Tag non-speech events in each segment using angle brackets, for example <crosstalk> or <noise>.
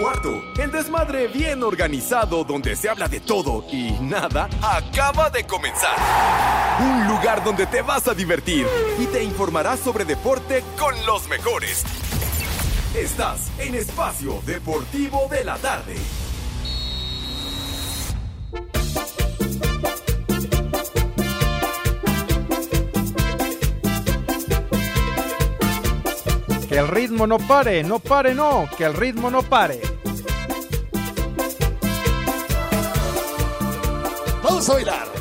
cuarto. El desmadre bien organizado donde se habla de todo y nada acaba de comenzar. Un lugar donde te vas a divertir y te informarás sobre deporte con los mejores. Estás en Espacio Deportivo de la Tarde. Que el ritmo no pare, no pare, no, que el ritmo no pare. Vamos a.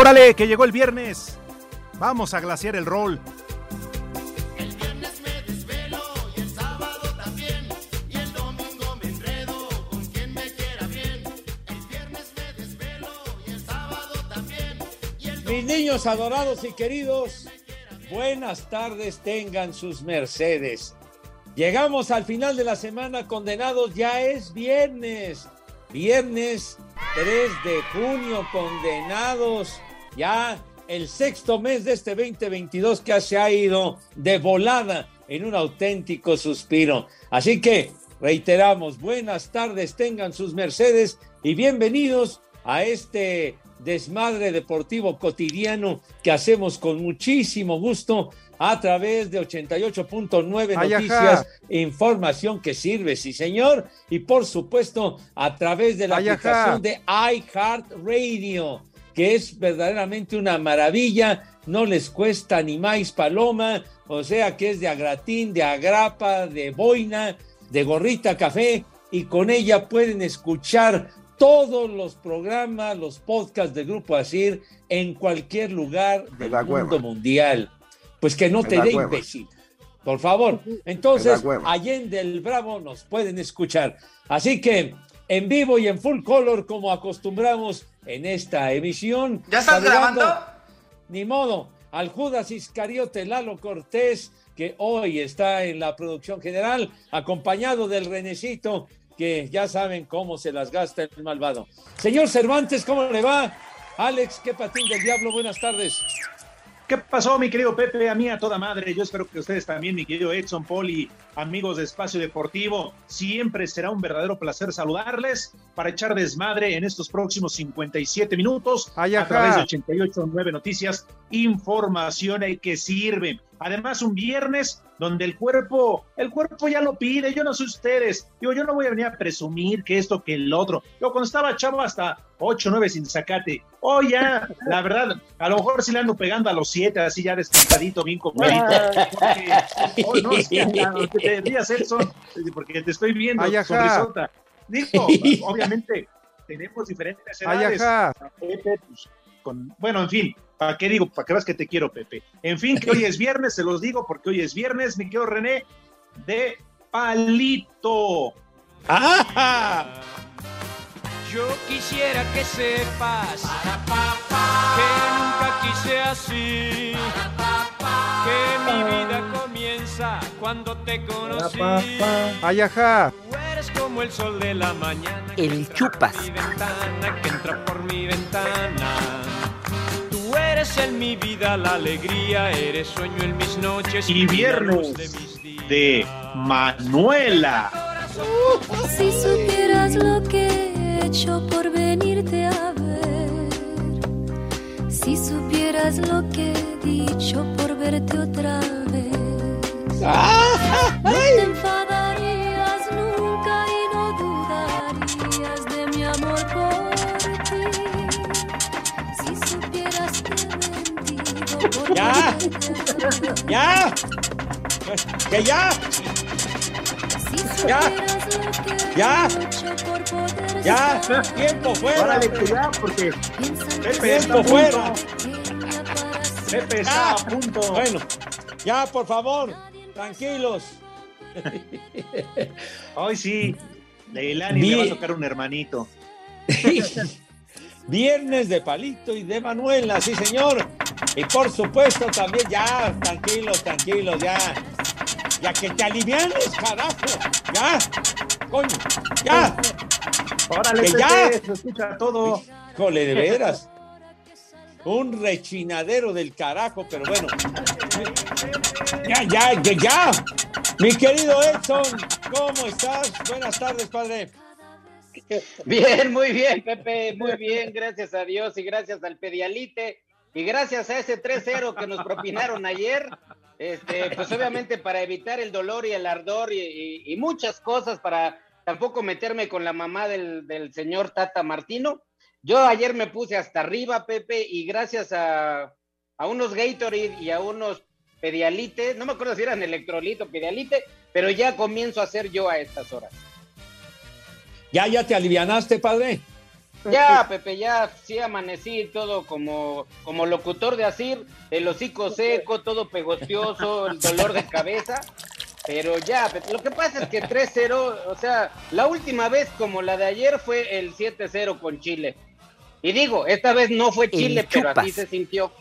Órale, que llegó el viernes. Vamos a glaciar el rol. Mis niños adorados y queridos, buenas tardes tengan sus mercedes. Llegamos al final de la semana condenados, ya es viernes, viernes 3 de junio, condenados, ya el sexto mes de este 2022 que se ha ido de volada en un auténtico suspiro. Así que reiteramos, buenas tardes tengan sus mercedes y bienvenidos a este desmadre deportivo cotidiano que hacemos con muchísimo gusto a través de 88.9 Ay, ajá. Noticias, información que sirve, sí señor, y por supuesto a través de la Ay, ajá. aplicación de iHeartRadio, que es verdaderamente una maravilla, no les cuesta ni más paloma, o sea que es de agratín, de agrapa, de boina, de gorrita café, y con ella pueden escuchar todos los programas, los podcasts de Grupo Asir en cualquier lugar del mundo hueva. mundial. Pues que no Me te dé imbécil. Por favor. Entonces. Allende el Bravo nos pueden escuchar. Así que en vivo y en full color, como acostumbramos en esta emisión. ¿Ya estás grabando? Ni modo, al Judas Iscariote Lalo Cortés, que hoy está en la producción general, acompañado del Renecito, que ya saben cómo se las gasta el malvado. Señor Cervantes, ¿cómo le va? Alex, qué patín del diablo, buenas tardes. ¿Qué pasó, mi querido Pepe? A mí, a toda madre. Yo espero que ustedes también, mi querido Edson, Poli, amigos de Espacio Deportivo. Siempre será un verdadero placer saludarles para echar desmadre en estos próximos 57 minutos Ay, a través de 88.9 Noticias. Información que sirve. Además, un viernes donde el cuerpo, el cuerpo ya lo pide. Yo no sé ustedes. Digo, yo no voy a venir a presumir que esto, que el otro. Yo cuando estaba chavo hasta 8, 9 sin sacate. Oh, ya, la verdad, a lo mejor sí le ando pegando a los 7, así ya descansadito, bien. Porque, oh, no, es que ya, te, te rías, Edson, porque te estoy viendo, Ay, sonrisota. Digo, obviamente, tenemos diferentes edades. Con, bueno, en fin, ¿para qué digo? Para que veas que te quiero, Pepe. En fin, que hoy es <laughs> viernes, se los digo porque hoy es viernes, mi querido René, de palito. ¡Ah! Yo quisiera que sepas que nunca quise así, que mi vida comienza cuando te conocí. Ay, ajá. Tú eres como el sol de la mañana. que El entra chupas. Por mi ventana, que entra por mi ventana. Eres en mi vida la alegría, eres sueño en mis noches Y viernes de mis días. de Manuela. Si supieras lo que he hecho por venirte a ver, si supieras lo que he dicho por verte otra vez, no te enfadarías Ya. ¡Ya! ¡Que ya! Ya. Ya. ¡Ya! ¡Tiempo fuera! Órale, que ya, porque ¡Tiempo fuera! Pepe está a punto. Bueno, ya, por favor, tranquilos. Hoy sí, Leilani Vi- le va a tocar un hermanito. <laughs> Viernes de Palito y de Manuela, sí señor. Y por supuesto también, ya, tranquilos, tranquilos, ya. Ya que te alivianes, carajo. Ya. Coño, ya. Órale, Que ya. se escucha todo. Híjole, de veras. Un rechinadero del carajo, pero bueno. Ya, ya, ya, ya. Mi querido Edson, ¿cómo estás? Buenas tardes, padre. Bien, muy bien, Pepe, muy bien, gracias a Dios y gracias al Pedialite y gracias a ese 3-0 que nos propinaron ayer, este, pues obviamente para evitar el dolor y el ardor y, muchas cosas para tampoco meterme con la mamá del, del señor Tata Martino. Yo ayer me puse hasta arriba, Pepe, y gracias a, a unos Gatorade y a unos Pedialite, no me acuerdo si eran electrolito o Pedialite, pero ya comienzo a hacer yo a estas horas. ¿Ya, ya te alivianaste, padre? Ya, Pepe, ya sí amanecí todo como, como locutor de Asir, el hocico seco, todo pegostioso, el dolor de cabeza. Pero ya, Pepe, lo que pasa es que 3-0, o sea, la última vez como la de ayer fue el 7-0 con Chile. Y digo, esta vez no fue Chile, pero así se sintió.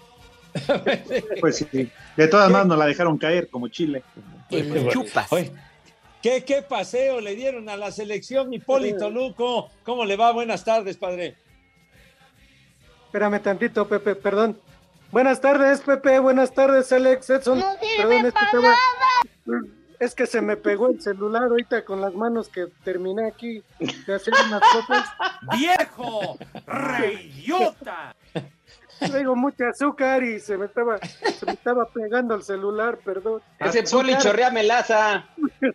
Pues sí. De todas maneras nos la dejaron caer como Chile. Oye, ¿qué, ¿Qué paseo le dieron a la selección Hipólito Luco? ¿Cómo le va? Buenas tardes, padre. Espérame tantito, Pepe, perdón. Buenas tardes, Pepe. Buenas tardes, Alex Edson. No sirve Perdón, es que, para estaba- es que se me pegó el celular ahorita con las manos que terminé aquí de hacer unas cosas. <laughs> ¡Viejo! ¡Reyota! Traigo mucha azúcar y se me estaba, se me estaba pegando el celular, perdón. Ese poli chorrea melaza.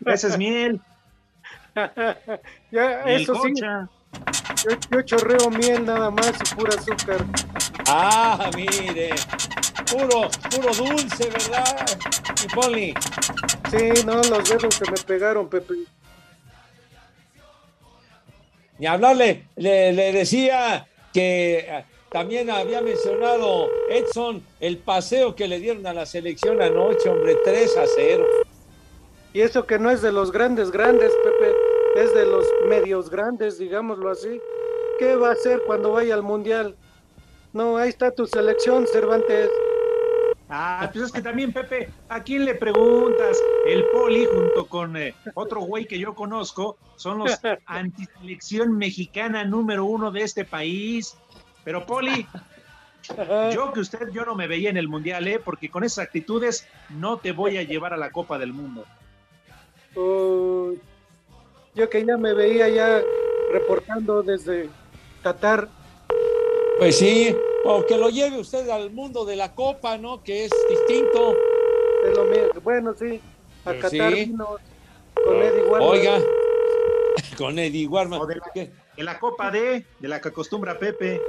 Ese es miel. <laughs> ya, miel eso sí, yo, yo chorreo miel nada más y pura azúcar. Ah, mire. Puro, puro dulce, ¿verdad? Hipoli. Sí, no, los dedos se me pegaron, Pepe. Ni hablarle, le, le decía que también había mencionado Edson el paseo que le dieron a la selección anoche, hombre, 3 a 0. Y eso que no es de los grandes grandes, Pepe, es de los medios grandes, digámoslo así. ¿Qué va a hacer cuando vaya al Mundial? No, ahí está tu selección, Cervantes. Ah, pues es que también, Pepe, ¿a quién le preguntas? El Poli junto con eh, otro güey que yo conozco son los <laughs> antiselección mexicana número uno de este país. Pero Poli, <laughs> yo que usted, yo no me veía en el Mundial, ¿eh? Porque con esas actitudes no te voy a llevar a la Copa del Mundo. Yo que ya me veía ya reportando desde Qatar. Pues sí, o que lo lleve usted al mundo de la copa, ¿no? Que es distinto. Es lo mío. Bueno, sí, a Pues Qatar sí. vino con Eddie Warner. Oiga, <laughs> con Eddie Warman. O de la, de la Copa D, de la que acostumbra Pepe.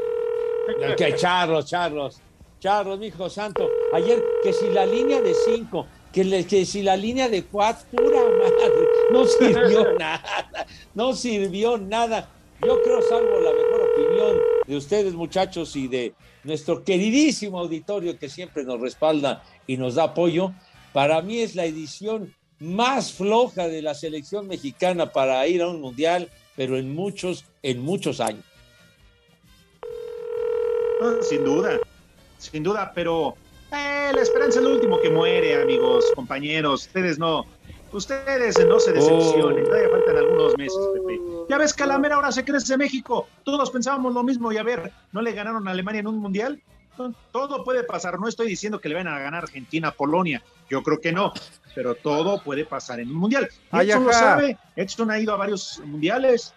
Que charros, charros, charros, mi hijo santo. Ayer, que si la línea de cinco, que, le- que si la línea de cuatro, pura madre, no sirvió <laughs> nada, no sirvió nada. Yo creo, salvo la mejor opinión de ustedes, muchachos, y de nuestro queridísimo auditorio que siempre nos respalda y nos da apoyo, para mí es la edición más floja de la selección mexicana para ir a un mundial, pero en muchos, en muchos años. No, sin duda, sin duda, pero eh, la esperanza es lo último que muere, amigos, compañeros. Ustedes no, ustedes no se decepcionen, Oh. todavía faltan algunos meses, Pepe. Ya ves, Calamera ahora se crece México. Todos pensábamos lo mismo y a ver, ¿no le ganaron a Alemania en un mundial? Todo puede pasar. No estoy diciendo que le van a ganar Argentina Polonia. Yo creo que no. Pero todo puede pasar en un mundial. Edson lo sabe. Edson ha ido a varios mundiales.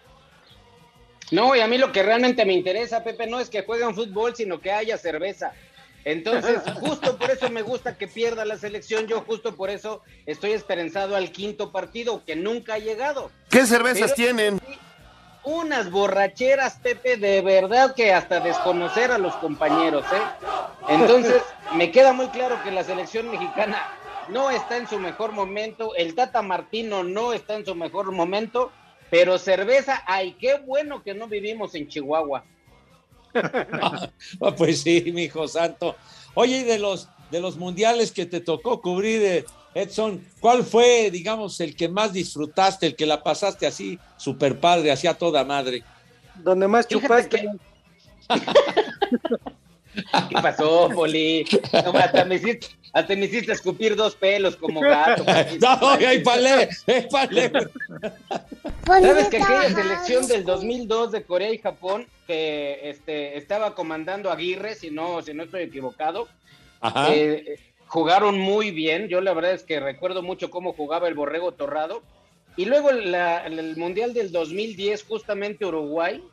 No, y a mí lo que realmente me interesa, Pepe, no es que jueguen fútbol, sino que haya cerveza. Entonces, <laughs> justo por eso me gusta que pierda la selección. Yo justo por eso estoy esperanzado al quinto partido, que nunca ha llegado. ¿Qué cervezas Pero- tienen? Unas borracheras, Pepe, de verdad que hasta desconocer a los compañeros, ¿eh? Entonces, <laughs> me queda muy claro que la selección mexicana no está en su mejor momento, el Tata Martino no está en su mejor momento, pero cerveza, ay, qué bueno que no vivimos en Chihuahua. <laughs> Ah, pues sí, mi hijo santo. Oye, y de los, de los mundiales que te tocó cubrir, eh, Edson, ¿cuál fue, digamos, el que más disfrutaste, el que la pasaste así, super padre, así a toda madre? donde más Fíjate chupaste. que- <laughs> ¿Qué pasó, Poli? No, hasta, me hiciste, hasta me hiciste escupir dos pelos como gato. <laughs> No, ay, palé, es palé. ¿Sabes que aquella selección del 2002 de Corea y Japón, que este, estaba comandando Aguirre, si no, si no estoy equivocado, Ajá. eh, jugaron muy bien. Yo la verdad es que recuerdo mucho cómo jugaba el Borrego Torrado. Y luego la- el Mundial del 2010, justamente Uruguay,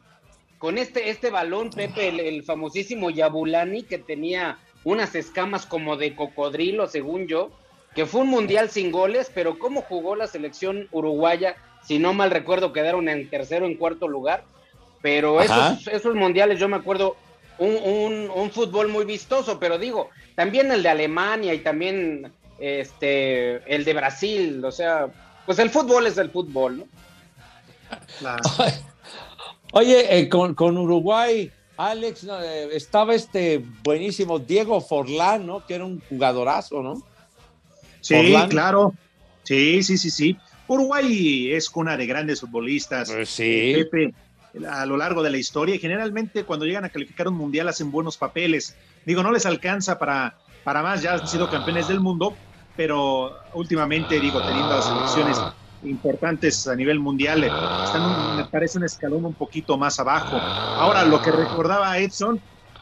con este, este balón, Pepe, el, el famosísimo Yabulani, que tenía unas escamas como de cocodrilo, según yo, que fue un mundial sin goles, pero cómo jugó la selección uruguaya, si no mal recuerdo, quedaron en tercero, en cuarto lugar. Pero esos, esos mundiales, yo me acuerdo, un, un- un fútbol muy vistoso, pero digo, también el de Alemania y también este el de Brasil, o sea, pues el fútbol es el fútbol, ¿no? Oye, eh, con, con Uruguay, Alex, eh, estaba este buenísimo Diego Forlán, ¿no? Que era un jugadorazo, ¿no? Sí, Forlán. claro. Sí, sí, sí, sí. Uruguay es cuna de grandes futbolistas. Pues sí. Pepe, a lo largo de la historia y generalmente cuando llegan a calificar un mundial hacen buenos papeles. Digo, no les alcanza para, para más, ya han sido campeones del mundo, pero últimamente, digo, teniendo las selecciones importantes a nivel mundial, eh, están, un- me parece, un escalón un poquito más abajo. Ahora, lo que recordaba Edson,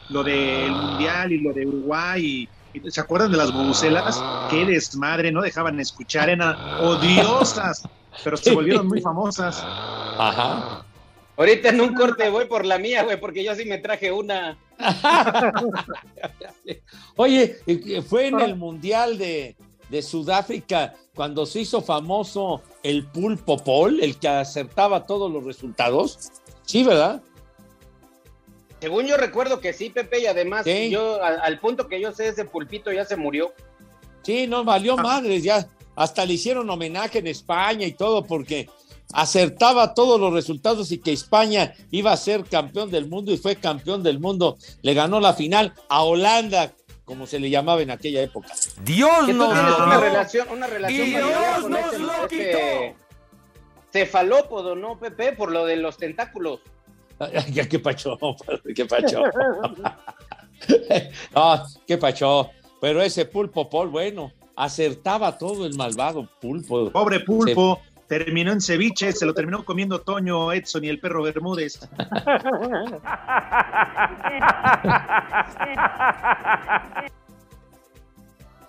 lo del mundial y lo de Uruguay, y, ¿se acuerdan de las bubucelas? Qué desmadre, no dejaban escuchar, eran odiosas, pero se volvieron muy famosas. Ajá. Ahorita en un corte voy por la mía, güey, porque yo sí me traje una. <laughs> Oye, fue en el Mundial de, de Sudáfrica cuando se hizo famoso el Pulpo Pol, el que acertaba todos los resultados. Sí, ¿verdad? Según yo recuerdo que sí, Pepe, y además Sí. yo al, al punto que yo sé ese pulpito ya se murió. Sí, no, valió madres, ya hasta le hicieron homenaje en España y todo porque acertaba todos los resultados y que España iba a ser campeón del mundo y fue campeón del mundo. Le ganó la final a Holanda, como se le llamaba en aquella época. Dios nos lo una relación, una relación Dios nos ese- lo ese cefalópodo, ¿no, Pepe? Por lo de los tentáculos. Ay, ya, qué pacho, <laughs> qué pacho. <laughs> Ah, qué pacho. Pero ese pulpo Paul, bueno, acertaba todo el malvado pulpo. Pobre pulpo, terminó en ceviche, se lo terminó comiendo Toño, Edson y el perro Bermúdez.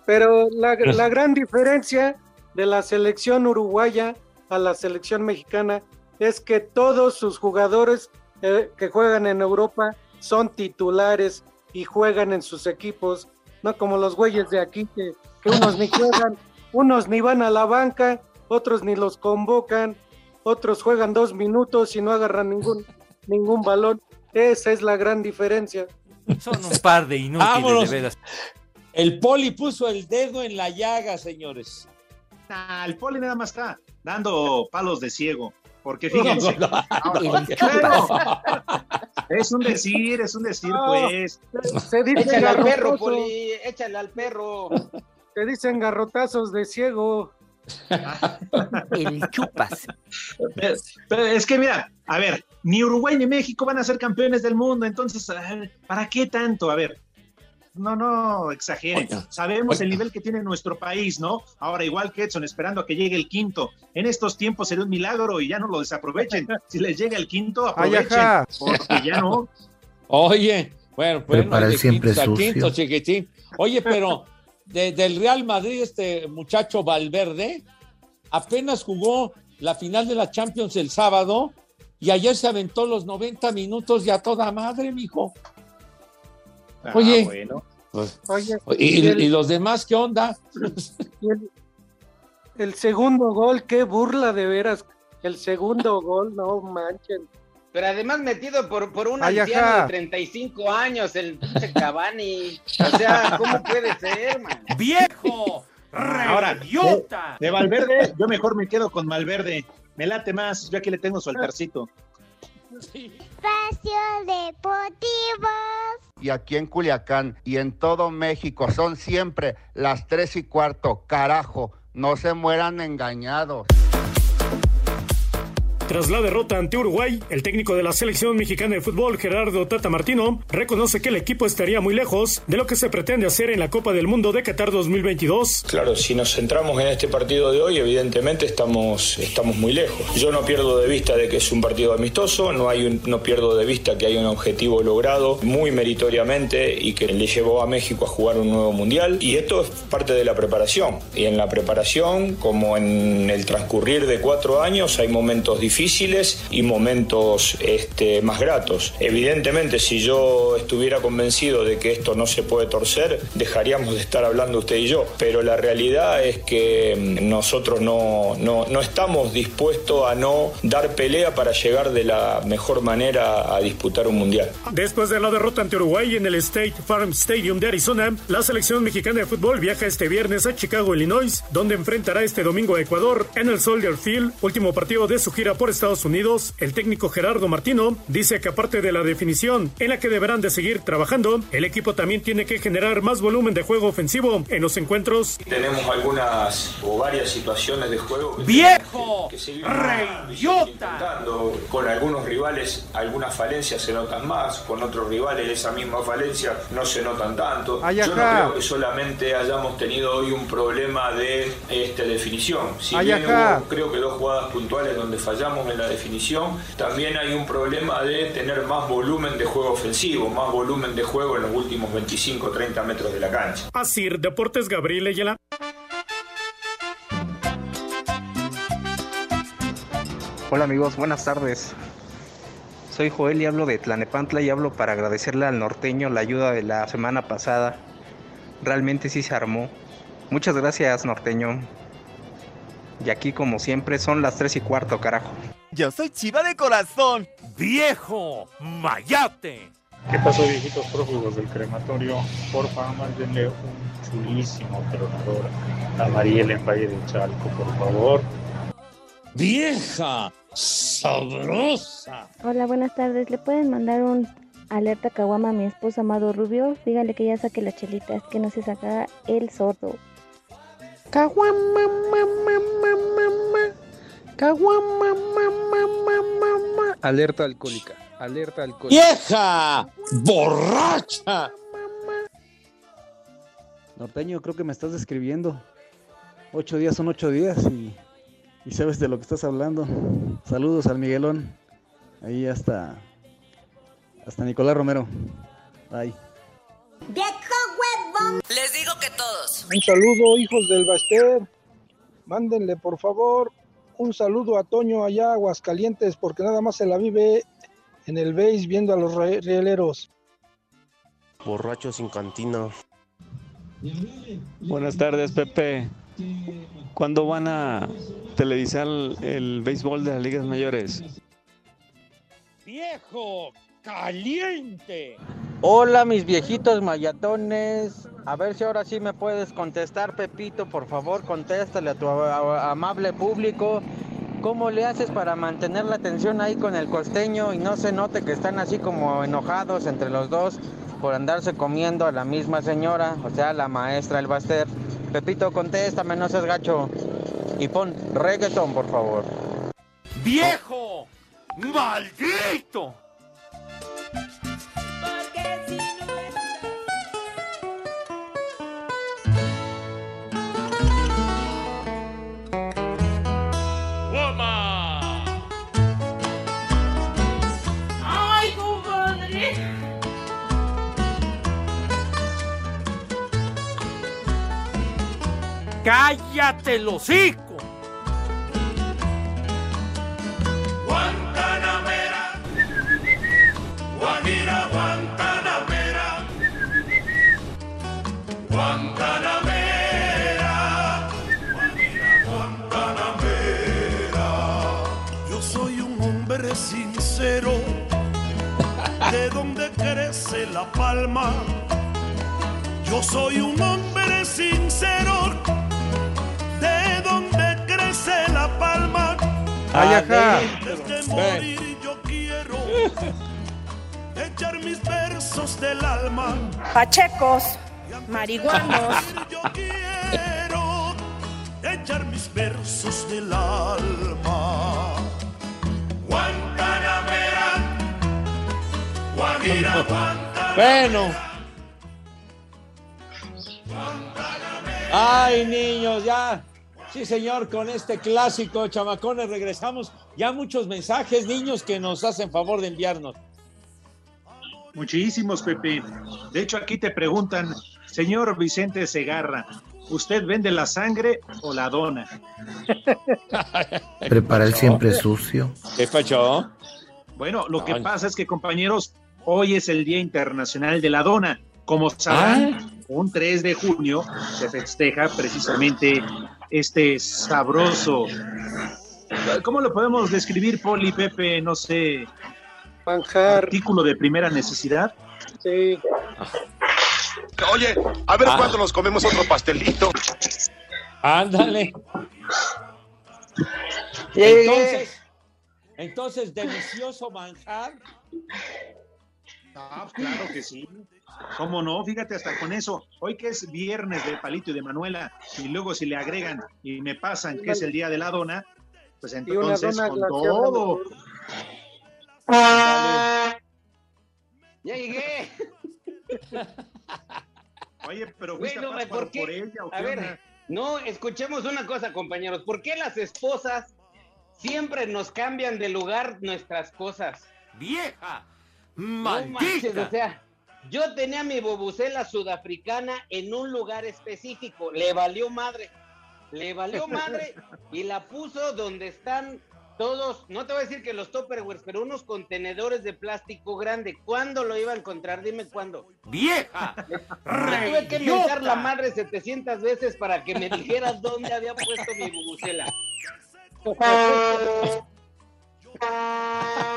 Pero la, gran diferencia de la selección uruguaya a la selección mexicana es que todos sus jugadores eh, que juegan en Europa son titulares y juegan en sus equipos, no como los güeyes de aquí que, que unos ni juegan, unos ni van a la banca, otros ni los convocan, otros juegan dos minutos y no agarran ningún, ningún balón. Esa es la gran diferencia. Son un par de inútiles, Vámonos. de veras. El poli puso el dedo en la llaga, señores. Ah, el poli nada más está dando palos de ciego, porque No, fíjense. no, claro, es un decir, es un decir, No. pues. Se dicen Échale al perro, Poli, échale al perro. se dicen garrotazos de ciego. <laughs> El chupas. Pero, pero es que mira, a ver, ni Uruguay ni México van a ser campeones del mundo, entonces, a ver, ¿para qué tanto? A ver, no, no, exageren. Oiga, Sabemos oiga. el nivel que tiene nuestro país, ¿no? Ahora, igual que Edson, esperando a que llegue el quinto. En estos tiempos sería un milagro y ya no lo desaprovechen. <laughs> Si les llega el quinto, aprovechen, porque ya no. Oye, bueno, pues no, de siempre quinto sucio. quinto, chiquitín. Oye, pero de- del Real Madrid, este muchacho Valverde, apenas jugó la final de la Champions el sábado y ayer se aventó los 90 minutos y a toda madre, mijo. Oye. Ah, bueno. Oye, ¿Y, y el- y los demás qué onda? el, el segundo gol, qué burla de veras. El segundo gol, no manchen. Pero además metido por, por un Ay, anciano ajá. de 35 años, el pinche Cavani. O sea, ¿cómo puede ser, man? ¡Viejo! Ahora, ¡Idiota! De Valverde, yo mejor me quedo con Valverde. Me late más, yo aquí le tengo su altarcito. Espacio Deportivo. Y aquí en Culiacán y en todo México son siempre las tres y cuarto. Carajo, no se mueran engañados. Tras la derrota ante Uruguay, el técnico de la selección mexicana de fútbol, Gerardo Tata Martino, reconoce que el equipo estaría muy lejos de lo que se pretende hacer en la Copa del Mundo de Qatar 2022. Claro, si nos centramos en este partido de hoy, evidentemente estamos, estamos muy lejos. Yo no pierdo de vista de que es un partido amistoso, no, hay un- no pierdo de vista que hay un objetivo logrado muy meritoriamente y que le llevó a México a jugar un nuevo mundial. Y esto es parte de la preparación. Y en la preparación, como en el transcurrir de cuatro años, hay momentos difíciles y momentos este, más gratos. Evidentemente, si yo estuviera convencido de que esto no se puede torcer, dejaríamos de estar hablando usted y yo. Pero la realidad es que mm, nosotros no, no, no estamos dispuestos a no dar pelea para llegar de la mejor manera a disputar un mundial. Después de la derrota ante Uruguay en el State Farm Stadium de Arizona, la selección mexicana de fútbol viaja este viernes a Chicago, Illinois, donde enfrentará este domingo a Ecuador en el Soldier Field, último partido de su gira por Estados Unidos. El técnico Gerardo Martino dice que aparte de la definición en la que deberán de seguir trabajando, el equipo también tiene que generar más volumen de juego ofensivo en los encuentros. Tenemos algunas o varias situaciones de juego que ¡Viejo! que intentando. Con algunos rivales algunas falencias se notan más, con otros rivales esa misma falencia no se notan tanto. Ay, Yo no creo que solamente hayamos tenido hoy un problema de este, definición. Si Ay, bien hubo creo que dos jugadas puntuales donde fallamos en la definición, también hay un problema de tener más volumen de juego ofensivo, más volumen de juego en los últimos 25 30 metros de la cancha. Asir Deportes Gabriel Ayala. Hola amigos, buenas tardes. Soy Joel y hablo de Tlanepantla y hablo para agradecerle al norteño la ayuda de la semana pasada. Realmente sí se armó. Muchas gracias norteño. Y aquí como siempre son las 3 y cuarto, carajo. Yo soy chiva de corazón. ¡Viejo! ¡Mayate! ¿Qué pasó, viejitos prófugos del crematorio? Porfa, mándenle un chulísimo tronador a Mariela en Valle de Chalco, por favor. ¡Vieja! ¡Sabrosa! Hola, buenas tardes. ¿Le pueden mandar un alerta caguama a mi esposo Amado Rubio? Dígale que ya saque las chelitas, que no se saca el sordo. Caguama, mamá, mamá, mamá. Caguama, mamá, mamá, mamá. Alerta alcohólica, alerta alcohólica. ¡Vieja! ¡Borracha! Norteño, creo que me estás describiendo. Ocho días son ocho días y, y sabes de lo que estás hablando. Saludos al Miguelón. Ahí hasta, hasta Nicolás Romero. Bye. Les digo que todos. Un saludo, hijos del Baster. Mándenle, por favor, un saludo a Toño allá Aguascalientes, porque nada más se la vive en el base viendo a los rieleros. Borracho sin cantina. Buenas tardes, Pepe. ¿Cuándo van a televisar el, el béisbol de las ligas mayores? ¡Viejo! ¡Caliente! Hola mis viejitos mayatones, a ver si ahora sí me puedes contestar Pepito, por favor contéstale a tu amable público. ¿Cómo le haces para mantener la atención ahí con el costeño y no se note que están así como enojados entre los dos por andarse comiendo a la misma señora, o sea, la maestra El Baster? Pepito, contéstame, no seas gacho. Y pon reggaeton, por favor. ¡Viejo! ¡Maldito! ¡Cállate el hocico! Guantanamera, Guajira Guantanamera, Guantanamera, Guajira Guantanamera. Yo soy un hombre sincero, de donde crece la palma. Yo soy un hombre sincero, vieja. Morir yo quiero echar mis versos del alma. Pachecos, marihuanos. yo quiero echar mis versos del alma. Guantanamera, Guajira, Bueno. Ay, niños, ya. Sí, señor, con este clásico, chamacones, regresamos. Ya muchos mensajes, niños, que nos hacen favor de enviarnos. Muchísimos, Pepe. De hecho, aquí te preguntan, señor Vicente Segarra, ¿usted vende la sangre o la dona? <laughs> Prepara el siempre sucio. ¿Qué pacho? Bueno, lo que pasa es que, compañeros, hoy es el Día Internacional de la Dona. Como sabrán, un 3 de junio se festeja precisamente este sabroso. ¿Cómo lo podemos describir, Poli, Pepe? No sé. Manjar. Artículo de primera necesidad. Sí. Oye, a ver Ah. cuándo nos comemos otro pastelito. Ándale. Entonces, entonces, delicioso manjar. Ah, claro que sí. ¿Cómo no? Fíjate hasta con eso. Hoy que es viernes de Palito y de Manuela, y luego si le agregan y me pasan que es el día de la dona, pues una entonces dona con todo. Ya llegué. Oye, pero fuiste Bueno, ¿por qué? por ella, ¿o A qué ver, onda? no, escuchemos una cosa, compañeros. ¿Por qué las esposas siempre nos cambian de lugar nuestras cosas? ¡Vieja! No manches, ¡Maldita! o sea, yo tenía mi bobucela sudafricana en un lugar específico. Le valió madre. Le valió <laughs> madre y la puso donde están todos, no te voy a decir que los Tupperwares, pero unos contenedores de plástico grande. ¿Cuándo lo iba a encontrar? Dime cuándo. ¡Vieja! Le tuve que mentar la madre 700 veces para que me dijeras dónde había puesto mi bubucela. <laughs>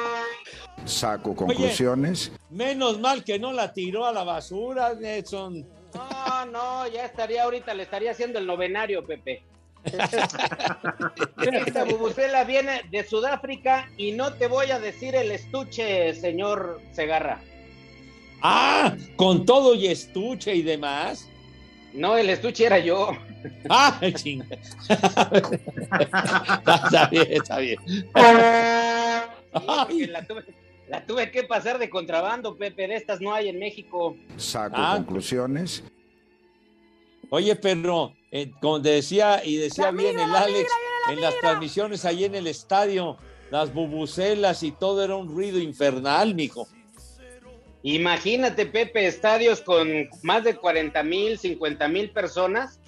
Saco conclusiones. Menos mal que no la tiró a la basura, Nelson. No, no, ya estaría ahorita, le estaría haciendo el novenario, Pepe. <laughs> Esta bubucela viene de Sudáfrica y no te voy a decir el estuche, señor Segarra. Ah, con todo y estuche y demás. No, el estuche era yo. Ah, <laughs> chinga. <laughs> está bien, está bien. La, tuve, la tuve que pasar de contrabando, Pepe. De estas no hay en México. Saco Ah. conclusiones. Oye, pero eh, como decía y decía bien el Alex, en las transmisiones ahí en el estadio, las bubucelas y todo era un ruido infernal, mijo. Imagínate, Pepe, estadios con más de 40 mil, 50 mil personas,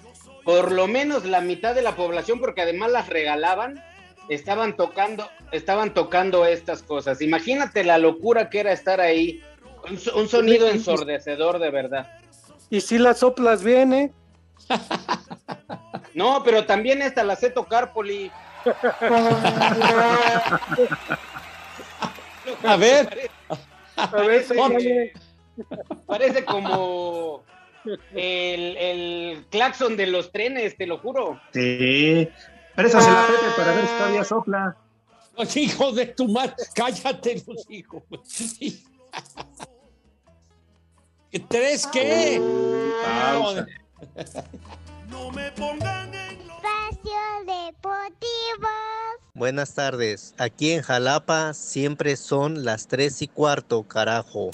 por lo menos la mitad de la población, porque además las regalaban, estaban tocando, estaban tocando estas cosas. Imagínate la locura que era estar ahí, un, so- un sonido ensordecedor de verdad. Y si las soplas bien, ¿eh? No, pero también esta la sé tocar, Poli. A ver. A ver, Parece, señale. parece como el, el claxon de los trenes, te lo juro. Sí. Présasela, Pepe, para ver si todavía sopla. Los hijos de tu madre, cállate los hijos. ¿Tres qué? Pausa. Espacio Deportivo. Buenas tardes. Aquí en Jalapa siempre son las 3 y cuarto, carajo.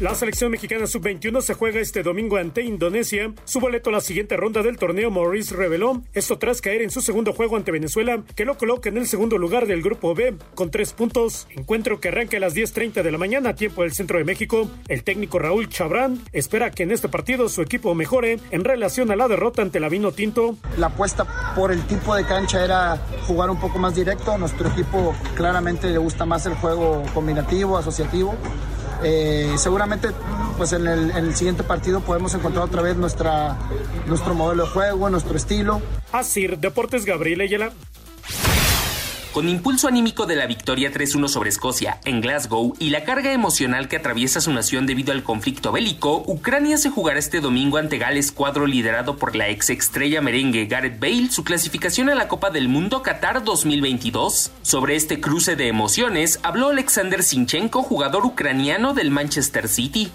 La selección mexicana sub-21 se juega este domingo ante Indonesia. Su boleto a la siguiente ronda del torneo Maurice reveló esto tras caer en su segundo juego ante Venezuela, que lo coloca en el segundo lugar del grupo B con tres puntos. Encuentro que arranca a las 10.30 de la mañana a tiempo del centro de México. El técnico Raúl Chabrán espera que en este partido su equipo mejore en relación a la derrota ante la Vino Tinto. La apuesta por el tipo de cancha era jugar un poco más directo. Nuestro equipo claramente le gusta más el juego combinativo, asociativo. Eh, seguramente pues en el, en el siguiente partido podemos encontrar otra vez nuestra, nuestro modelo de juego, nuestro estilo. Asir Deportes Gabriel Ayala. Con impulso anímico de la victoria 3-1 sobre Escocia en Glasgow y la carga emocional que atraviesa su nación debido al conflicto bélico, Ucrania se jugará este domingo ante Gales cuadro liderado por la ex estrella merengue Gareth Bale su clasificación a la Copa del Mundo Qatar 2022. Sobre este cruce de emociones habló Alexander Sinchenko, jugador ucraniano del Manchester City.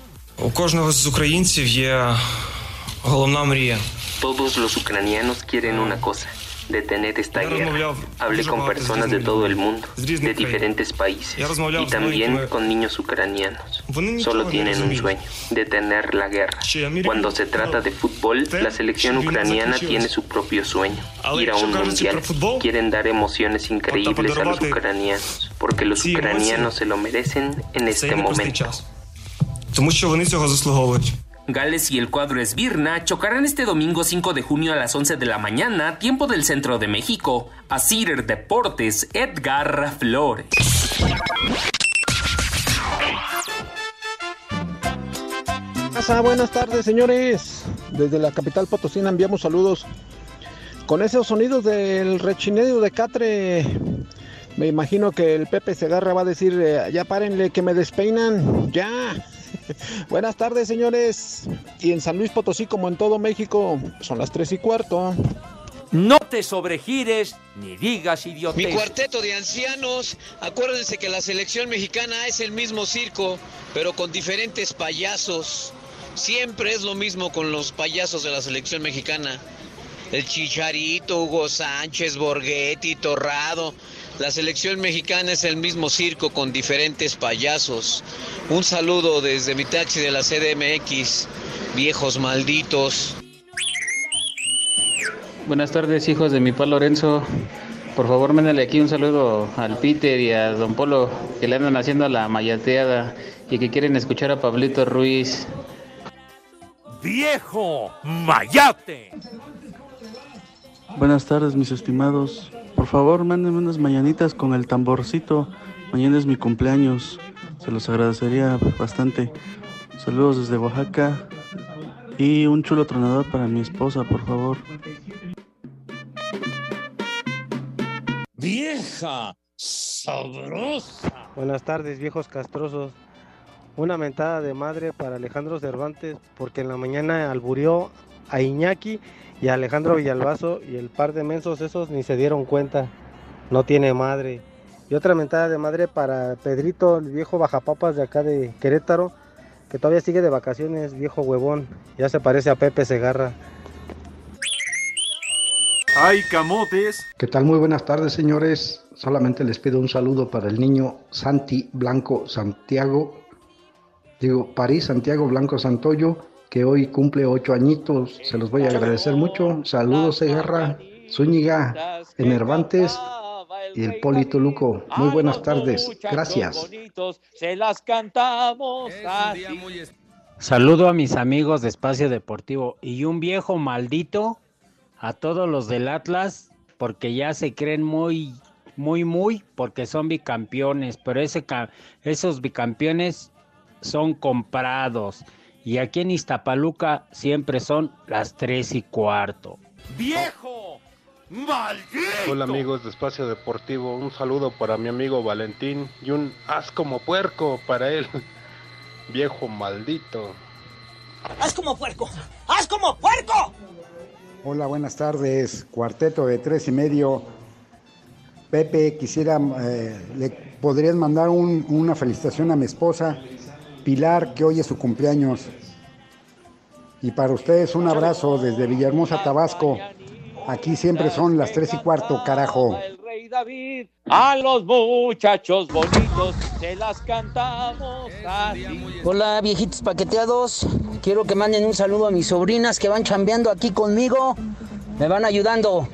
Todos los ucranianos quieren una cosa detener esta guerra. Hablé con personas de todo el mundo, de diferentes países, y también con niños ucranianos. Solo tienen un sueño, detener la guerra. Cuando se trata de fútbol, la selección ucraniana tiene su propio sueño, ir a un mundial. Quieren dar emociones increíbles a los ucranianos, porque los ucranianos se lo merecen en este momento. Тому що вони цього заслуговують. Gales y el cuadro Esbirna chocarán este domingo 5 de junio a las 11 de la mañana, tiempo del centro de México. A Cider Deportes, Edgar Flores. Buenas tardes, señores. Desde la capital Potosina enviamos saludos. Con esos sonidos del rechinedo de Catre, me imagino que el Pepe Segarra va a decir, eh, ya párenle que me despeinan, ya. <laughs> Buenas tardes, señores. Y en San Luis Potosí, como en todo México, son las tres y cuarto. No te sobregires ni digas Mi idiotez. cuarteto de ancianos, acuérdense que la selección mexicana es el mismo circo, pero con diferentes payasos. Siempre es lo mismo con los payasos de la selección mexicana. El Chicharito, Hugo Sánchez, Borghetti, Torrado. La selección mexicana es el mismo circo con diferentes payasos. Un saludo desde mi taxi de la CDMX, viejos malditos. Buenas tardes, hijos de mi pa Lorenzo. Por favor, mándale aquí un saludo al Peter y a Don Polo que le andan haciendo la mayateada y que quieren escuchar a Pablito Ruiz. ¡Viejo mayate! Buenas tardes, mis estimados. Por favor, mándenme unas mañanitas con el tamborcito. Mañana es mi cumpleaños. Se los agradecería bastante. Saludos desde Oaxaca. Y un chulo tronador para mi esposa, por favor. Vieja sabrosa. Buenas tardes, viejos castrosos. Una mentada de madre para Alejandro Cervantes, porque en la mañana alburió a Iñaki y Alejandro Villalbazo y el par de mensos esos ni se dieron cuenta. No tiene madre. Y otra mentada de madre para Pedrito, el viejo bajapapas de acá de Querétaro, que todavía sigue de vacaciones, viejo huevón. Ya se parece a Pepe Segarra. ¡Ay, camotes! ¿Qué tal? Muy buenas tardes, señores. Solamente les pido un saludo para el niño Santi Blanco Santiago. Digo, París Santiago Blanco Santoyo, que hoy cumple ocho añitos. Se los voy a agradecer mucho. Saludos, Segarra, Zúñiga, Enervantes y el Polito Luco. Muy buenas tardes. Gracias. Bonitos, se las cantamos. Saludo a mis amigos de Espacio Deportivo y un viejo maldito a todos los del Atlas porque ya se creen muy, muy, muy porque son bicampeones, pero ese, ca- esos bicampeones son comprados y aquí en Iztapaluca siempre son las tres y cuarto. ¡Viejo maldito! Hola amigos de Espacio Deportivo, un saludo para mi amigo Valentín y un haz como puerco para él, <laughs> viejo maldito. ¡Haz como puerco! ¡Haz como puerco! Hola, buenas tardes. Cuarteto de tres y medio. Pepe, quisiera, eh, le podrías mandar un- una felicitación a mi esposa, Pilar, que hoy es su cumpleaños. Y para ustedes un abrazo desde Villahermosa, Tabasco. Aquí siempre son las tres y cuarto, carajo. El rey David, a los muchachos bonitos se las cantamos así. Hola, viejitos paqueteados. Quiero que manden un saludo a mis sobrinas que van chambeando aquí conmigo. Me van ayudando.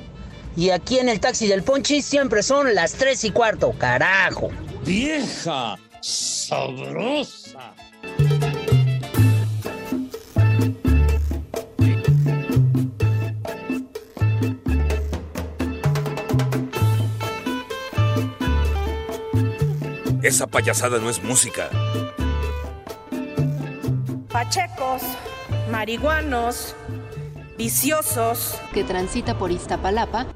Y aquí en el taxi del Ponchi siempre son las tres y cuarto, carajo. Vieja sabrosa. Esa payasada no es música. Pachecos, marihuanos, viciosos. que transita por Iztapalapa.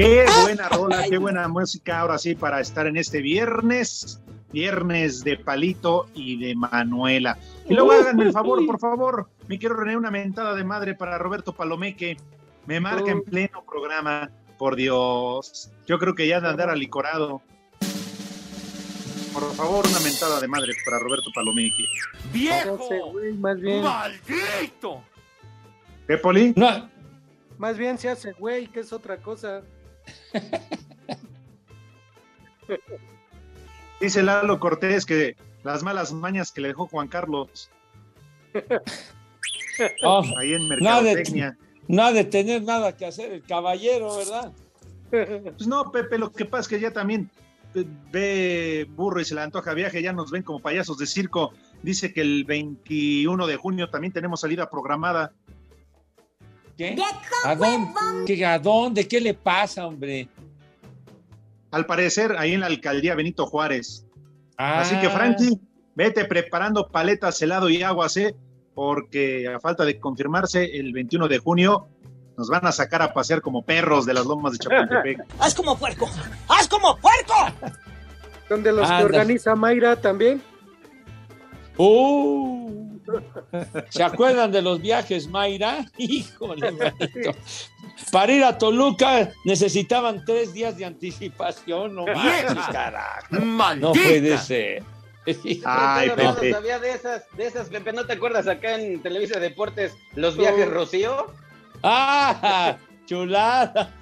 Qué <laughs> buena rola, qué buena música ahora sí para estar en este viernes. viernes de Palito y de Manuela. Y luego háganme el favor, por favor, me quiero René una mentada de madre para Roberto Palomeque. Me marca en pleno programa, por Dios. Yo creo que ya de andar alicorado. Por favor, una mentada de madre para Roberto Palomeque. ¡Viejo! más bien. ¡Maldito! ¿Qué, Poli? Más bien se hace güey, que es otra cosa. Dice Lalo Cortés que las malas mañas que le dejó Juan Carlos. Oh, Ahí en de, Mercadotecnia. no ha de tener nada que hacer el caballero, ¿verdad? Pues no, Pepe, lo que pasa es que ya también eh, ve burro y se le antoja viaje, ya nos ven como payasos de circo. Dice que el 21 de junio también tenemos salida programada. ¿Qué? ¿A dónde? ¿Qué, ¿A dónde? ¿Qué le pasa, hombre? Al parecer, ahí en la alcaldía Benito Juárez. Ah. Así que, Frankie, vete preparando paletas, helado y aguas, ¿eh? Porque a falta de confirmarse, el 21 de junio nos van a sacar a pasear como perros de las lomas de Chapultepec. <laughs> ¡Haz como puerco! ¡Haz como puerco! Donde los que organiza Mayra también. ¡Uh! ¿Se acuerdan de los viajes, Mayra? <laughs> Híjole, manito. Para ir a Toluca necesitaban tres días de anticipación, no manches, carajo. <laughs> No puede ser. Ay, no sabía de esas, de esas, Pepe, ¿no te acuerdas acá en Televisa Deportes los viajes Rocío? ¡Ah! <laughs> ¡Chulada!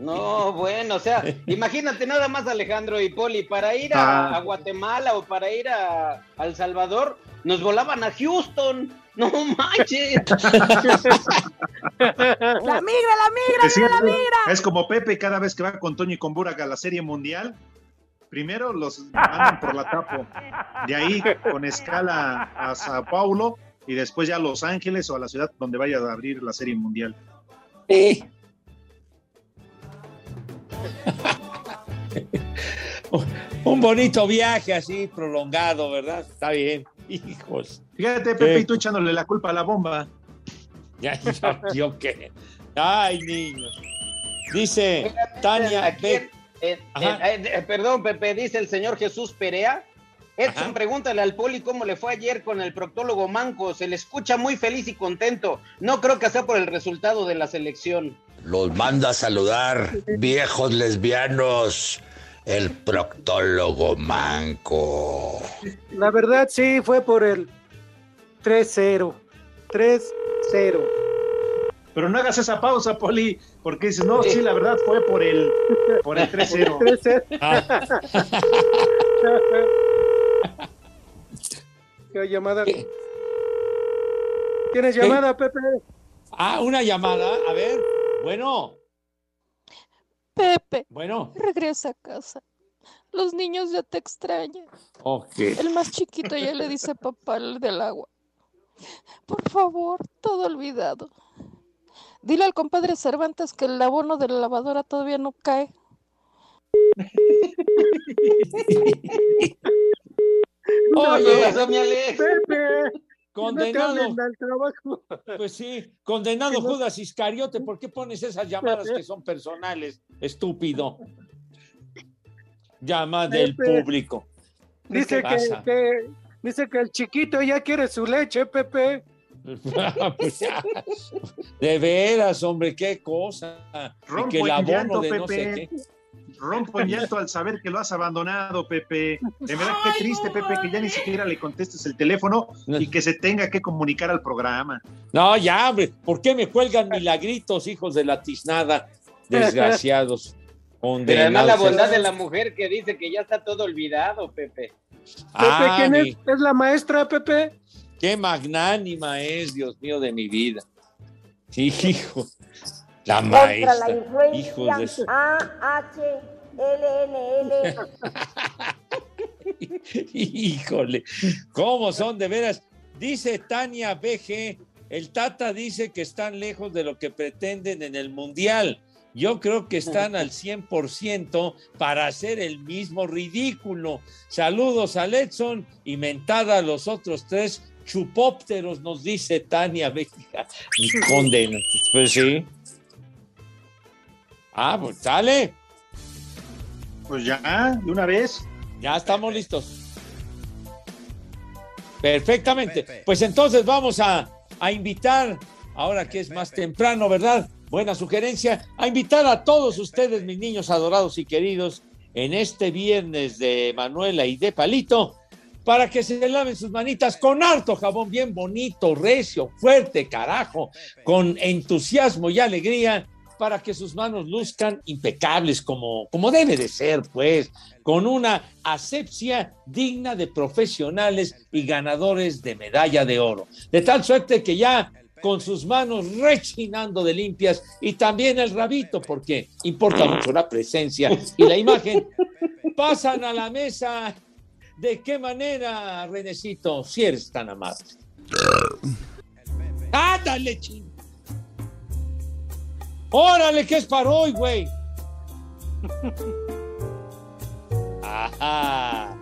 No, bueno, o sea, imagínate nada más Alejandro y Poli, para ir a, Ah. a Guatemala o para ir a, a El Salvador, nos volaban a Houston. No manches. <laughs> La migra, la migra, sí, mira la migra. es como Pepe cada vez que va con Toño y con Burak a la Serie Mundial. Primero los mandan por la tapo. De ahí con escala a Sao Paulo y después ya a Los Ángeles o a la ciudad donde vaya a abrir la Serie Mundial. Sí. <laughs> Un bonito viaje así prolongado, ¿verdad? Está bien. Hijos. Fíjate, y tú echándole la culpa a la bomba. Ya, ya, yo qué. Ay, niños. Dice Tania Aquí en- Beck. en- Ajá. en- eh, perdón, Pepe, dice el señor Jesús Perea. Edson, pregúntale al Poli cómo le fue ayer con el proctólogo Manco. Se le escucha muy feliz y contento. No creo que sea por el resultado de la selección. Los manda a saludar, viejos lesbianos, el proctólogo manco. La verdad sí fue por el 3-0. 3-0. Pero no hagas esa pausa, Poli, porque dices, no, sí, la verdad fue por el, por el 3-0. 3-0. <laughs> ¿Qué llamada? ¿Tienes llamada, Pepe? Ah, una llamada. A ver. Bueno, Pepe, bueno. regresa a casa. Los niños ya te extrañan. Ok. El más chiquito ya le dice papá el del agua. Por favor, todo olvidado. Dile al compadre Cervantes que el abono de la lavadora todavía no cae. <laughs> Oye. Pepe. Condenado. No. <laughs> Pues sí, condenado Judas Iscariote, ¿por qué pones esas llamadas que son personales? Estúpido. Llama del Pepe. público. Dice ¿Qué que, dice que el chiquito ya quiere su leche, Pepe. <laughs> Pues. De veras, hombre, qué cosa. y Rompo que el abono llanto, de no sé qué. Rompo en llanto al saber que lo has abandonado, Pepe. De verdad, qué triste, Pepe, que ya ni siquiera le contestes el teléfono y que se tenga que comunicar al programa. No, ya, hombre, ¿por qué me cuelgan milagritos, hijos de la tiznada? Desgraciados. <laughs> Pero además la bondad de la mujer que dice que ya está todo olvidado, Pepe. Pepe, ¿quién mi- es? ¿Es la maestra, Pepe? Qué magnánima es, Dios mío, de mi vida. Sí, hijo. La Contra la maestra. Hijos de su- influencia A-H-L-N-L. <laughs> Híjole, ¿cómo son de veras? Dice Tania BG, el Tata dice que están lejos de lo que pretenden en el Mundial. Yo creo que están al 100% para hacer el mismo ridículo. Saludos a Letson y mentada a los otros tres chupópteros, nos dice Tania BG. Condena. Pues sí. Ah, pues sale. Pues ya, de una vez. Ya estamos listos. Perfectamente. Pues entonces vamos a, a invitar, ahora que es más temprano, ¿verdad? Buena sugerencia, a invitar a todos ustedes, mis niños adorados y queridos, en este viernes de Manuela y de Palito, para que se laven sus manitas con harto jabón bien bonito, recio, fuerte, carajo, con entusiasmo y alegría, para que sus manos luzcan impecables como, como debe de ser, pues, con una asepsia digna de profesionales y ganadores de medalla de oro. De tal suerte que ya con sus manos rechinando de limpias y también el rabito, porque importa mucho la presencia y la imagen, pasan a la mesa. ¿De qué manera, Renecito, si eres tan amable? <laughs> ¡Ándale, ching! ¡Órale, que es para hoy, güey! Ajá.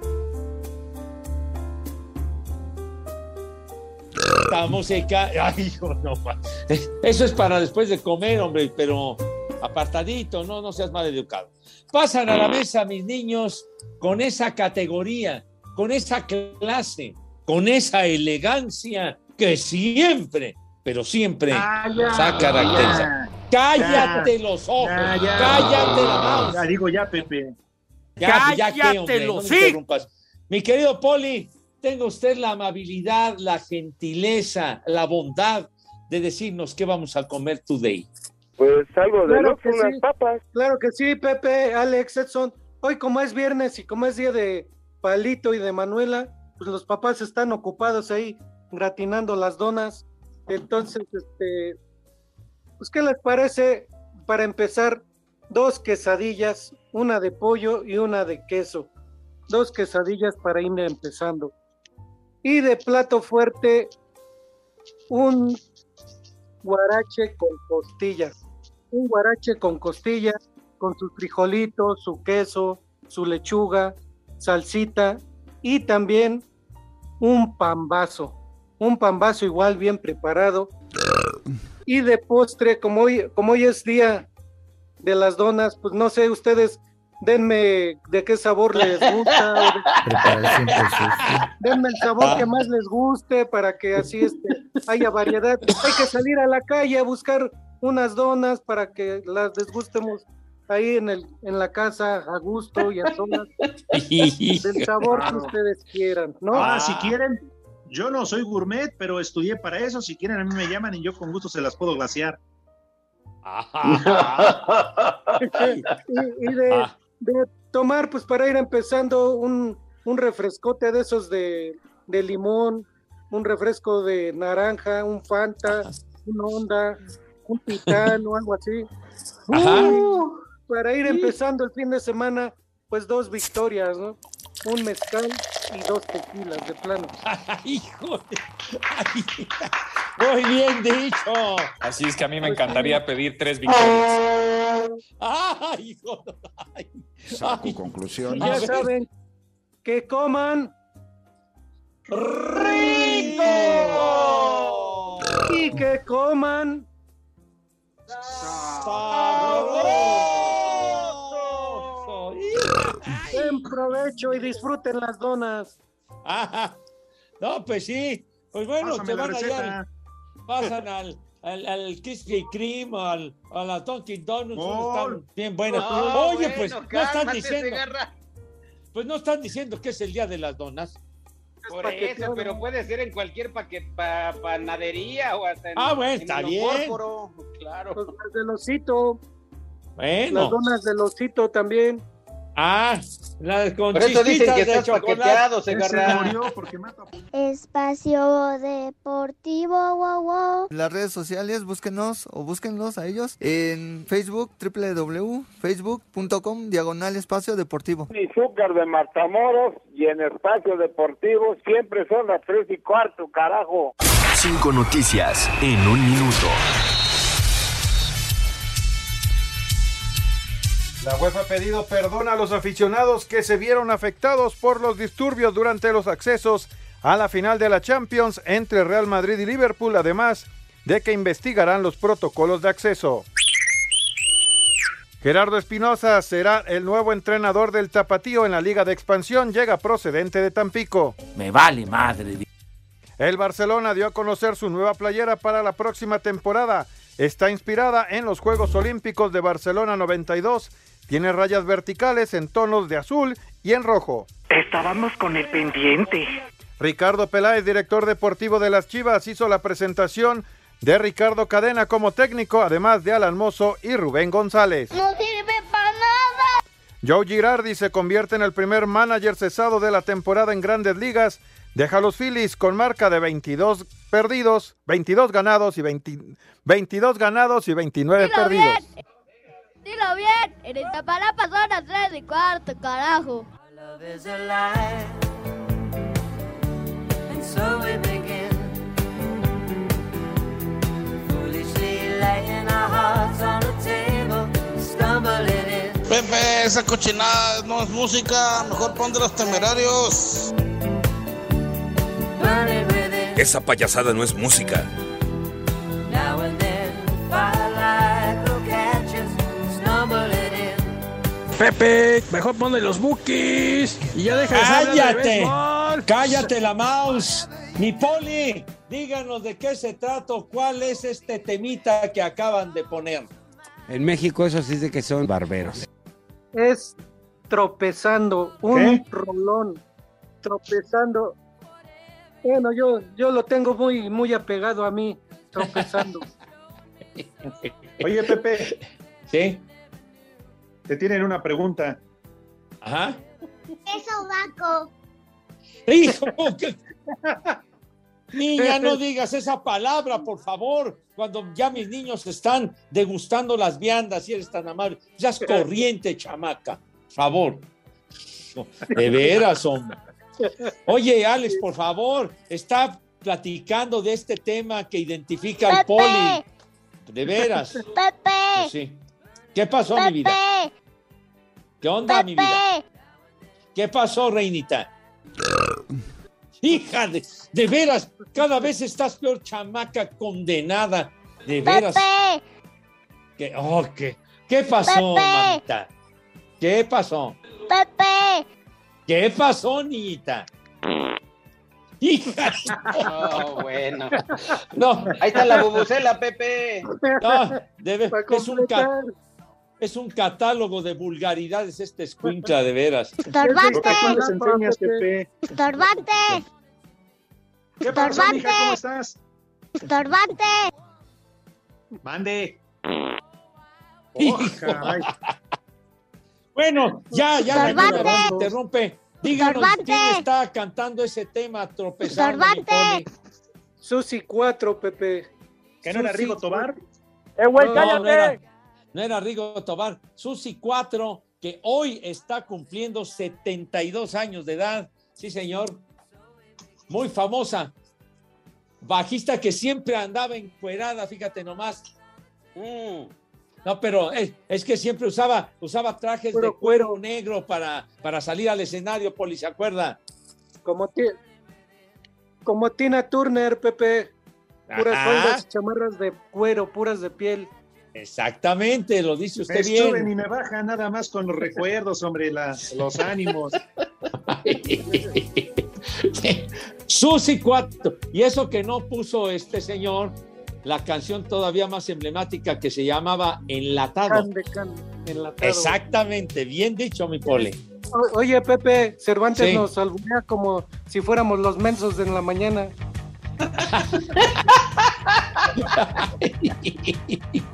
Esta música, ay, hijo, no, eso es para después de comer, hombre, pero apartadito, no, no seas mal educado. Pasan a la mesa mis niños con esa categoría, con esa clase, con esa elegancia que siempre, pero siempre sa caracteriza. Cállate los ojos, Ya, ya. cállate la mano. Ya digo ya, Pepe. Ya, ya que, Cállate hombre, el no me. Mi querido Poli, tenga usted la amabilidad, la gentileza, la bondad de decirnos qué vamos a comer today. Pues algo de Oxxo, unas papas. Claro que sí, Pepe, Alex, Edson. Hoy como es viernes y como es día de Palito y de Manuela, pues los papás están ocupados ahí gratinando las donas. Entonces, este, pues ¿qué les parece para empezar? Dos quesadillas, una de pollo y una de queso. Dos quesadillas para ir empezando. Y de plato fuerte, un guarache con costillas. Un guarache con costillas, con sus frijolitos, su queso, su lechuga, salsita y también un pambazo. Un pambazo igual bien preparado. Y de postre, como hoy, como hoy es día de las donas, pues no sé, ustedes denme de qué sabor les gusta. de-. <laughs> Denme el sabor que más les guste para que así este, haya variedad. Hay que salir a la calle a buscar unas donas para que las desgustemos ahí en, el, en la casa a gusto y a solas <laughs> del sabor que ustedes quieran, ¿no? Ah, si quieren, yo no soy gourmet, pero estudié para eso. Si quieren, a mí me llaman y yo con gusto se las puedo glaciar. <laughs> y, y de, de tomar, pues para ir empezando, un, un refrescote de esos de, de limón, un refresco de naranja, un Fanta, una Honda, un Pitán o algo así. Ajá. Uh, para ir empezando el fin de semana, pues dos victorias, ¿no? Un mezcal y dos tequilas de plano. <laughs> ¡Hijo Muy bien dicho. Así es que a mí me encantaría pedir tres victorias. ¡Ay, hijo! Saco Y conclusiones. ya saben, que coman rico y que coman sabroso. Buen provecho y disfruten las donas. Ajá. No, pues sí. Pues bueno, Pásame se la van allá, pasan al, al, al Krispy Kreme, al, a la Dunkin' Donuts, Oh. están bien buenas. No, Oye, bueno, pues no están diciendo, pues no están diciendo que es el día de las donas. Por eso, pero puede ser en cualquier paque- pa- panadería o hasta en, Ah, bueno, en está el bien. Fósforo, Claro. Pues las del osito, Bueno. las donas del osito también. Ah, las con Por eso dicen que estás paqueteado, se murió porque mata. Espacio Deportivo, wow, wow. Las redes sociales, búsquenos o búsquenlos a ellos en Facebook, www.facebook.com, diagonal espacio deportivo. y Zúcar de Matamoros y en Espacio Deportivo siempre son las tres y cuarto, carajo. Cinco noticias en un minuto. La UEFA ha pedido perdón a los aficionados que se vieron afectados por los disturbios durante los accesos a la final de la Champions entre Real Madrid y Liverpool, además de que investigarán los protocolos de acceso. Gerardo Espinosa será el nuevo entrenador del Tapatío en la Liga de Expansión, llega procedente de Tampico. Me vale madre. El Barcelona dio a conocer su nueva playera para la próxima temporada. Está inspirada en los Juegos Olímpicos de Barcelona 92. Tiene rayas verticales en tonos de azul y en rojo. Estábamos con el pendiente. Ricardo Peláez, director deportivo de las Chivas, hizo la presentación de Ricardo Cadena como técnico, además de Alan Mozo y Rubén González. No sirve para nada. Joe Girardi se convierte en el primer manager cesado de la temporada en Grandes Ligas. Deja a los Phillies con marca de 22 perdidos, 22 ganados y 20 22 ganados y 29 Dilo perdidos. bien. Dilo bien. En esta palapa son las tres y cuarto, carajo. And so we begin, foolishly laying our hearts on the table, stumbling in. Pepe, esa cochinada no es música, mejor pon de los temerarios. Esa payasada no es música. Pepe, mejor ponle los bookies y ya deja de saber de ¡Cállate! ¡Cállate la mouse! Mi Poli, díganos de qué se trata, cuál es este temita que acaban de poner. En México eso sí es de que son barberos. Es tropezando, un rolón, tropezando. Bueno, yo, yo lo tengo muy, muy apegado a mí, tropezando. <laughs> Oye, Pepe. Sí. Te tienen una pregunta. Ajá. Eso, Baco. ¡Hijo! ¿qué? <laughs> Niña, no digas esa palabra, por favor. Cuando ya mis niños están degustando las viandas y eres tan amable. Ya es corriente, chamaca. Por favor. <laughs> De veras, hombre. Oye, Alex, por favor, está platicando de este tema que identifica al Pepe. poli. De veras. Pepe. Pues sí. ¿Qué pasó, mi vida? ¿Qué onda, mi vida? ¿Qué pasó, reinita? Hija de, de veras, cada vez estás peor, chamaca condenada. De veras. Pepe. ¿Qué, oh, ¿qué, qué pasó, Pepe. mamita? ¿Qué pasó? Pepe. ¿Qué pasó, niñita? Hija. <laughs> Oh, bueno. No. Ahí está la bubucela, Pepe. No, debe- es, un es un catálogo de vulgaridades este escuincla, de veras. <laughs> Estorbante. Estorbante. ¿Qué pasó, Estorbante. mija? ¿Cómo estás? Estorbante. Mande. Oh, caray. Bueno, ya, ya, Estorbante. interrumpe. Díganos Estorbante. quién está cantando ese tema tropezando. Estorbante. Susi 4, Pepe. ¿Que no era Rigo Tobar? Eh, güey, No, cállate. no era, no era Rigo Tobar. Susi 4, que hoy está cumpliendo 72 años de edad. Sí, señor. Muy famosa. Bajista que siempre andaba encuerada, fíjate nomás. Mm. No, pero es, es que siempre usaba, usaba trajes de cuero negro para, para salir al escenario, Poli, ¿se acuerda? Como, ti- como Tina Turner, Pepe. Puras Ajá. faldas y chamarras de cuero, puras de piel. Exactamente, lo dice usted Me suben bien. y me bajan nada más con los recuerdos, hombre, la- los ánimos. <laughs> Susi 4. Y eso que no puso este señor, la canción todavía más emblemática que se llamaba Enlatado. Can de can, enlatado. Exactamente, bien dicho, mi pole. O- Oye, Pepe, Cervantes Sí. nos alburnea como si fuéramos los mensos de en la mañana. <laughs>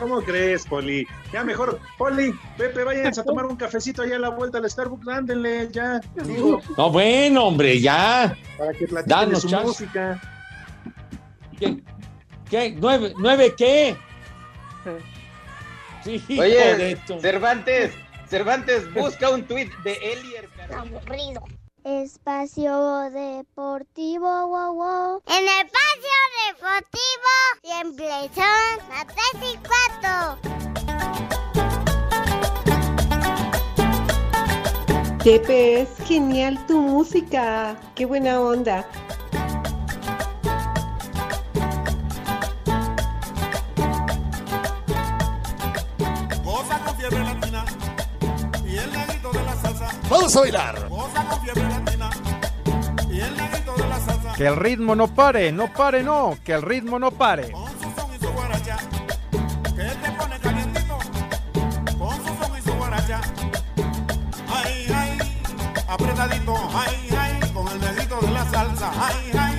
¿Cómo crees, Poli? Ya mejor, Poli, Pepe, váyanse a tomar un cafecito allá a la vuelta al Starbucks, ándenle, ya. Digo, No, bueno, hombre, ya. para que platiquen de Danos su chance. música. ¿Qué? ¿Qué? ¿Nueve, ¿Nueve qué? Sí, Oye, Cervantes, Cervantes, busca un tuit de Elier. Aburrido. Espacio Deportivo, wow, wow. En el espacio deportivo siempre son las 3 y 4. Pepe, es genial tu música. Qué buena onda. Vamos a bailar. Que el ritmo no pare, no pare, no, que el ritmo no pare. Ay, ay, apretadito, ay, ay, con el dedito de la salsa, ay, ay.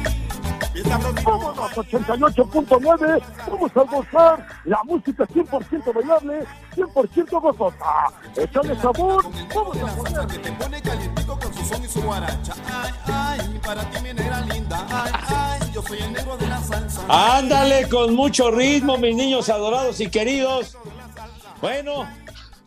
Vamos a 88.9, vamos a gozar la música 100% bailable, 100% gozosa. Échale sabor, vamos a poner. que te pone calientito con su son y su guaracha. Ay, ay, para ti mi negra linda. Ay, ay, yo soy el negro de la salsa. Ándale con mucho ritmo, mis niños adorados y queridos. Bueno,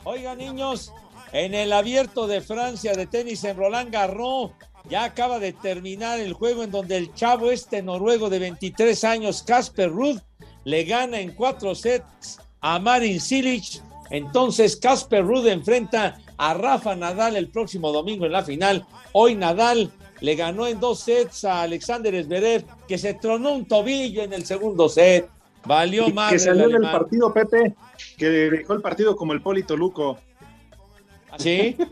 oigan niños, en el abierto de Francia de tenis en Roland Garros, ya acaba de terminar el juego en donde el chavo este noruego de 23 años, Casper Ruud, le gana en cuatro sets a Marin Cilic. Entonces Casper Ruud enfrenta a Rafa Nadal el próximo domingo en la final. Hoy Nadal le ganó en dos sets a Alexander Zverev, que se tronó un tobillo en el segundo set. Valió más. que salió del partido, Pepe, que dejó el partido como el Polito Luco. ¿Sí? <laughs>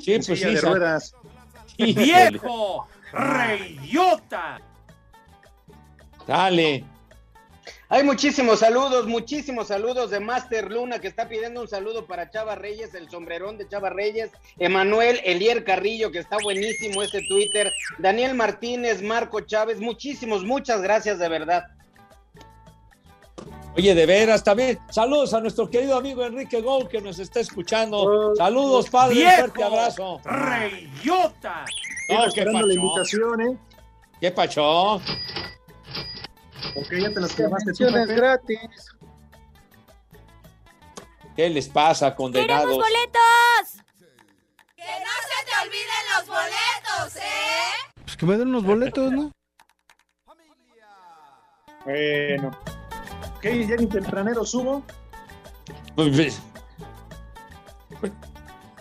Sí, En pues sí. de ruedas. Y <laughs> ¡Viejo! ¡Reyota! Dale. Hay muchísimos saludos, muchísimos saludos de Master Luna que está pidiendo un saludo para Chava Reyes, el sombrerón de Chava Reyes, Emanuel Elier Carrillo, que está buenísimo este Twitter, Daniel Martínez, Marco Chávez, muchísimos, muchas gracias de verdad. Oye, de veras, también saludos a nuestro querido amigo Enrique Gou que nos está escuchando. Saludos, padre, un ¡Viejo! fuerte abrazo. ¡Reyota! No, ¿qué esperando la pacho? invitación, ¿eh? ¿Qué pachó? Ok, ya te las Pepe. gratis. ¿Qué les pasa, ¡Queremos condenados? boletos! ¡Que no se te olviden los boletos, eh! Pues que me den unos boletos, ¿no? Bueno. Ok, ya ni tempranero subo. Pues, pues,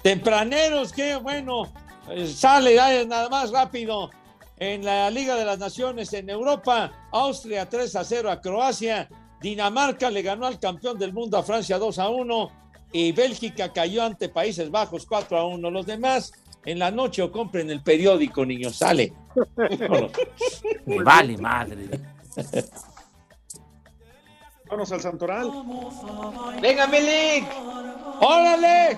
Tempraneros, qué bueno. Eh, Sale nada más rápido. En la Liga de las Naciones en Europa, Austria 3 a 0 a Croacia. Dinamarca le ganó al campeón del mundo a Francia 2 a 1. Y Bélgica cayó ante Países Bajos 4 a 1. Los demás en la noche o compren el periódico, niños. Sale. <laughs> Me vale madre. <laughs> Vámonos al Santoral. Venga, Milik. ¡Órale!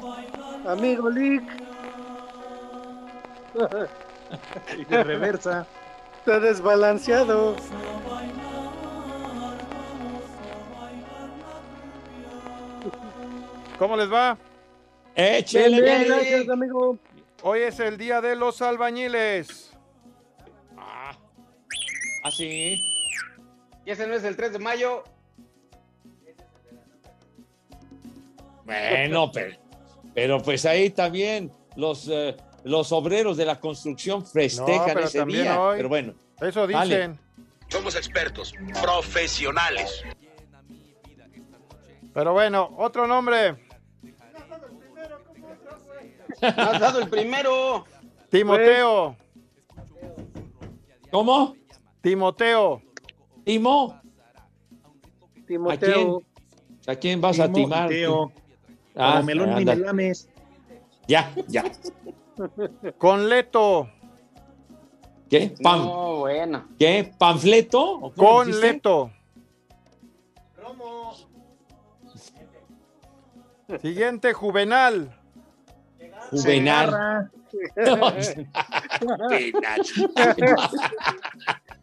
Amigo Lick. <laughs> Y de reversa. Está desbalanceado. ¿Cómo les va? Échele, Bien, bien, gracias, amigo. Hoy es el día de los albañiles. ¿Ah, sí? Y ese no es el 3 de mayo. Bueno, pero, pero pues ahí también los, eh, los obreros de la construcción festejan ese día. hoy. Pero bueno, Eso dicen. Somos expertos, profesionales. Pero bueno, otro nombre. No has dado el primero. Timoteo. ¿cómo? Timoteo. ¿Timo? ¿A Timoteo. quién? ¿A quién vas a timar? Teo. Ah, Como melón ni anda. melames. Ya, ya. Con Leto. ¿Qué? Pam, No, bueno. ¿Qué? ¿Panfleto? ¿O cómo Con? Leto. Siguiente, Juvenal. Juvenal.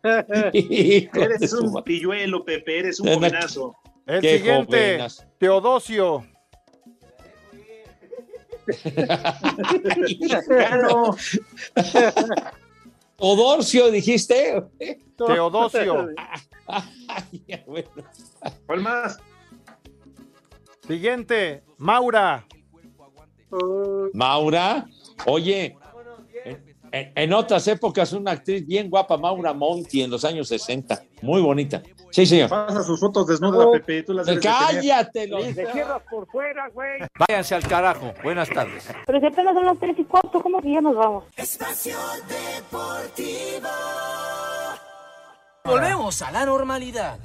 Eres un pilluelo, Pepe. Eres un Ven jovenazo. El siguiente, jovenas. Teodosio. Claro. Odorcio, dijiste. Teodosio. ¿Cuál más? Siguiente, Maura. Maura, oye, en, otras épocas una actriz bien guapa, Maura Monti, en los años 60, muy bonita. Sí, señor. Pasa sus fotos desnuda, Pepe. Tú las de. Cállate, los- Te cierras por fuera, güey. Váyanse al carajo. Buenas tardes. Pero si apenas son las tres y cuarto, ¿cómo que ya nos vamos? Espacio Deportivo. Volvemos a la normalidad.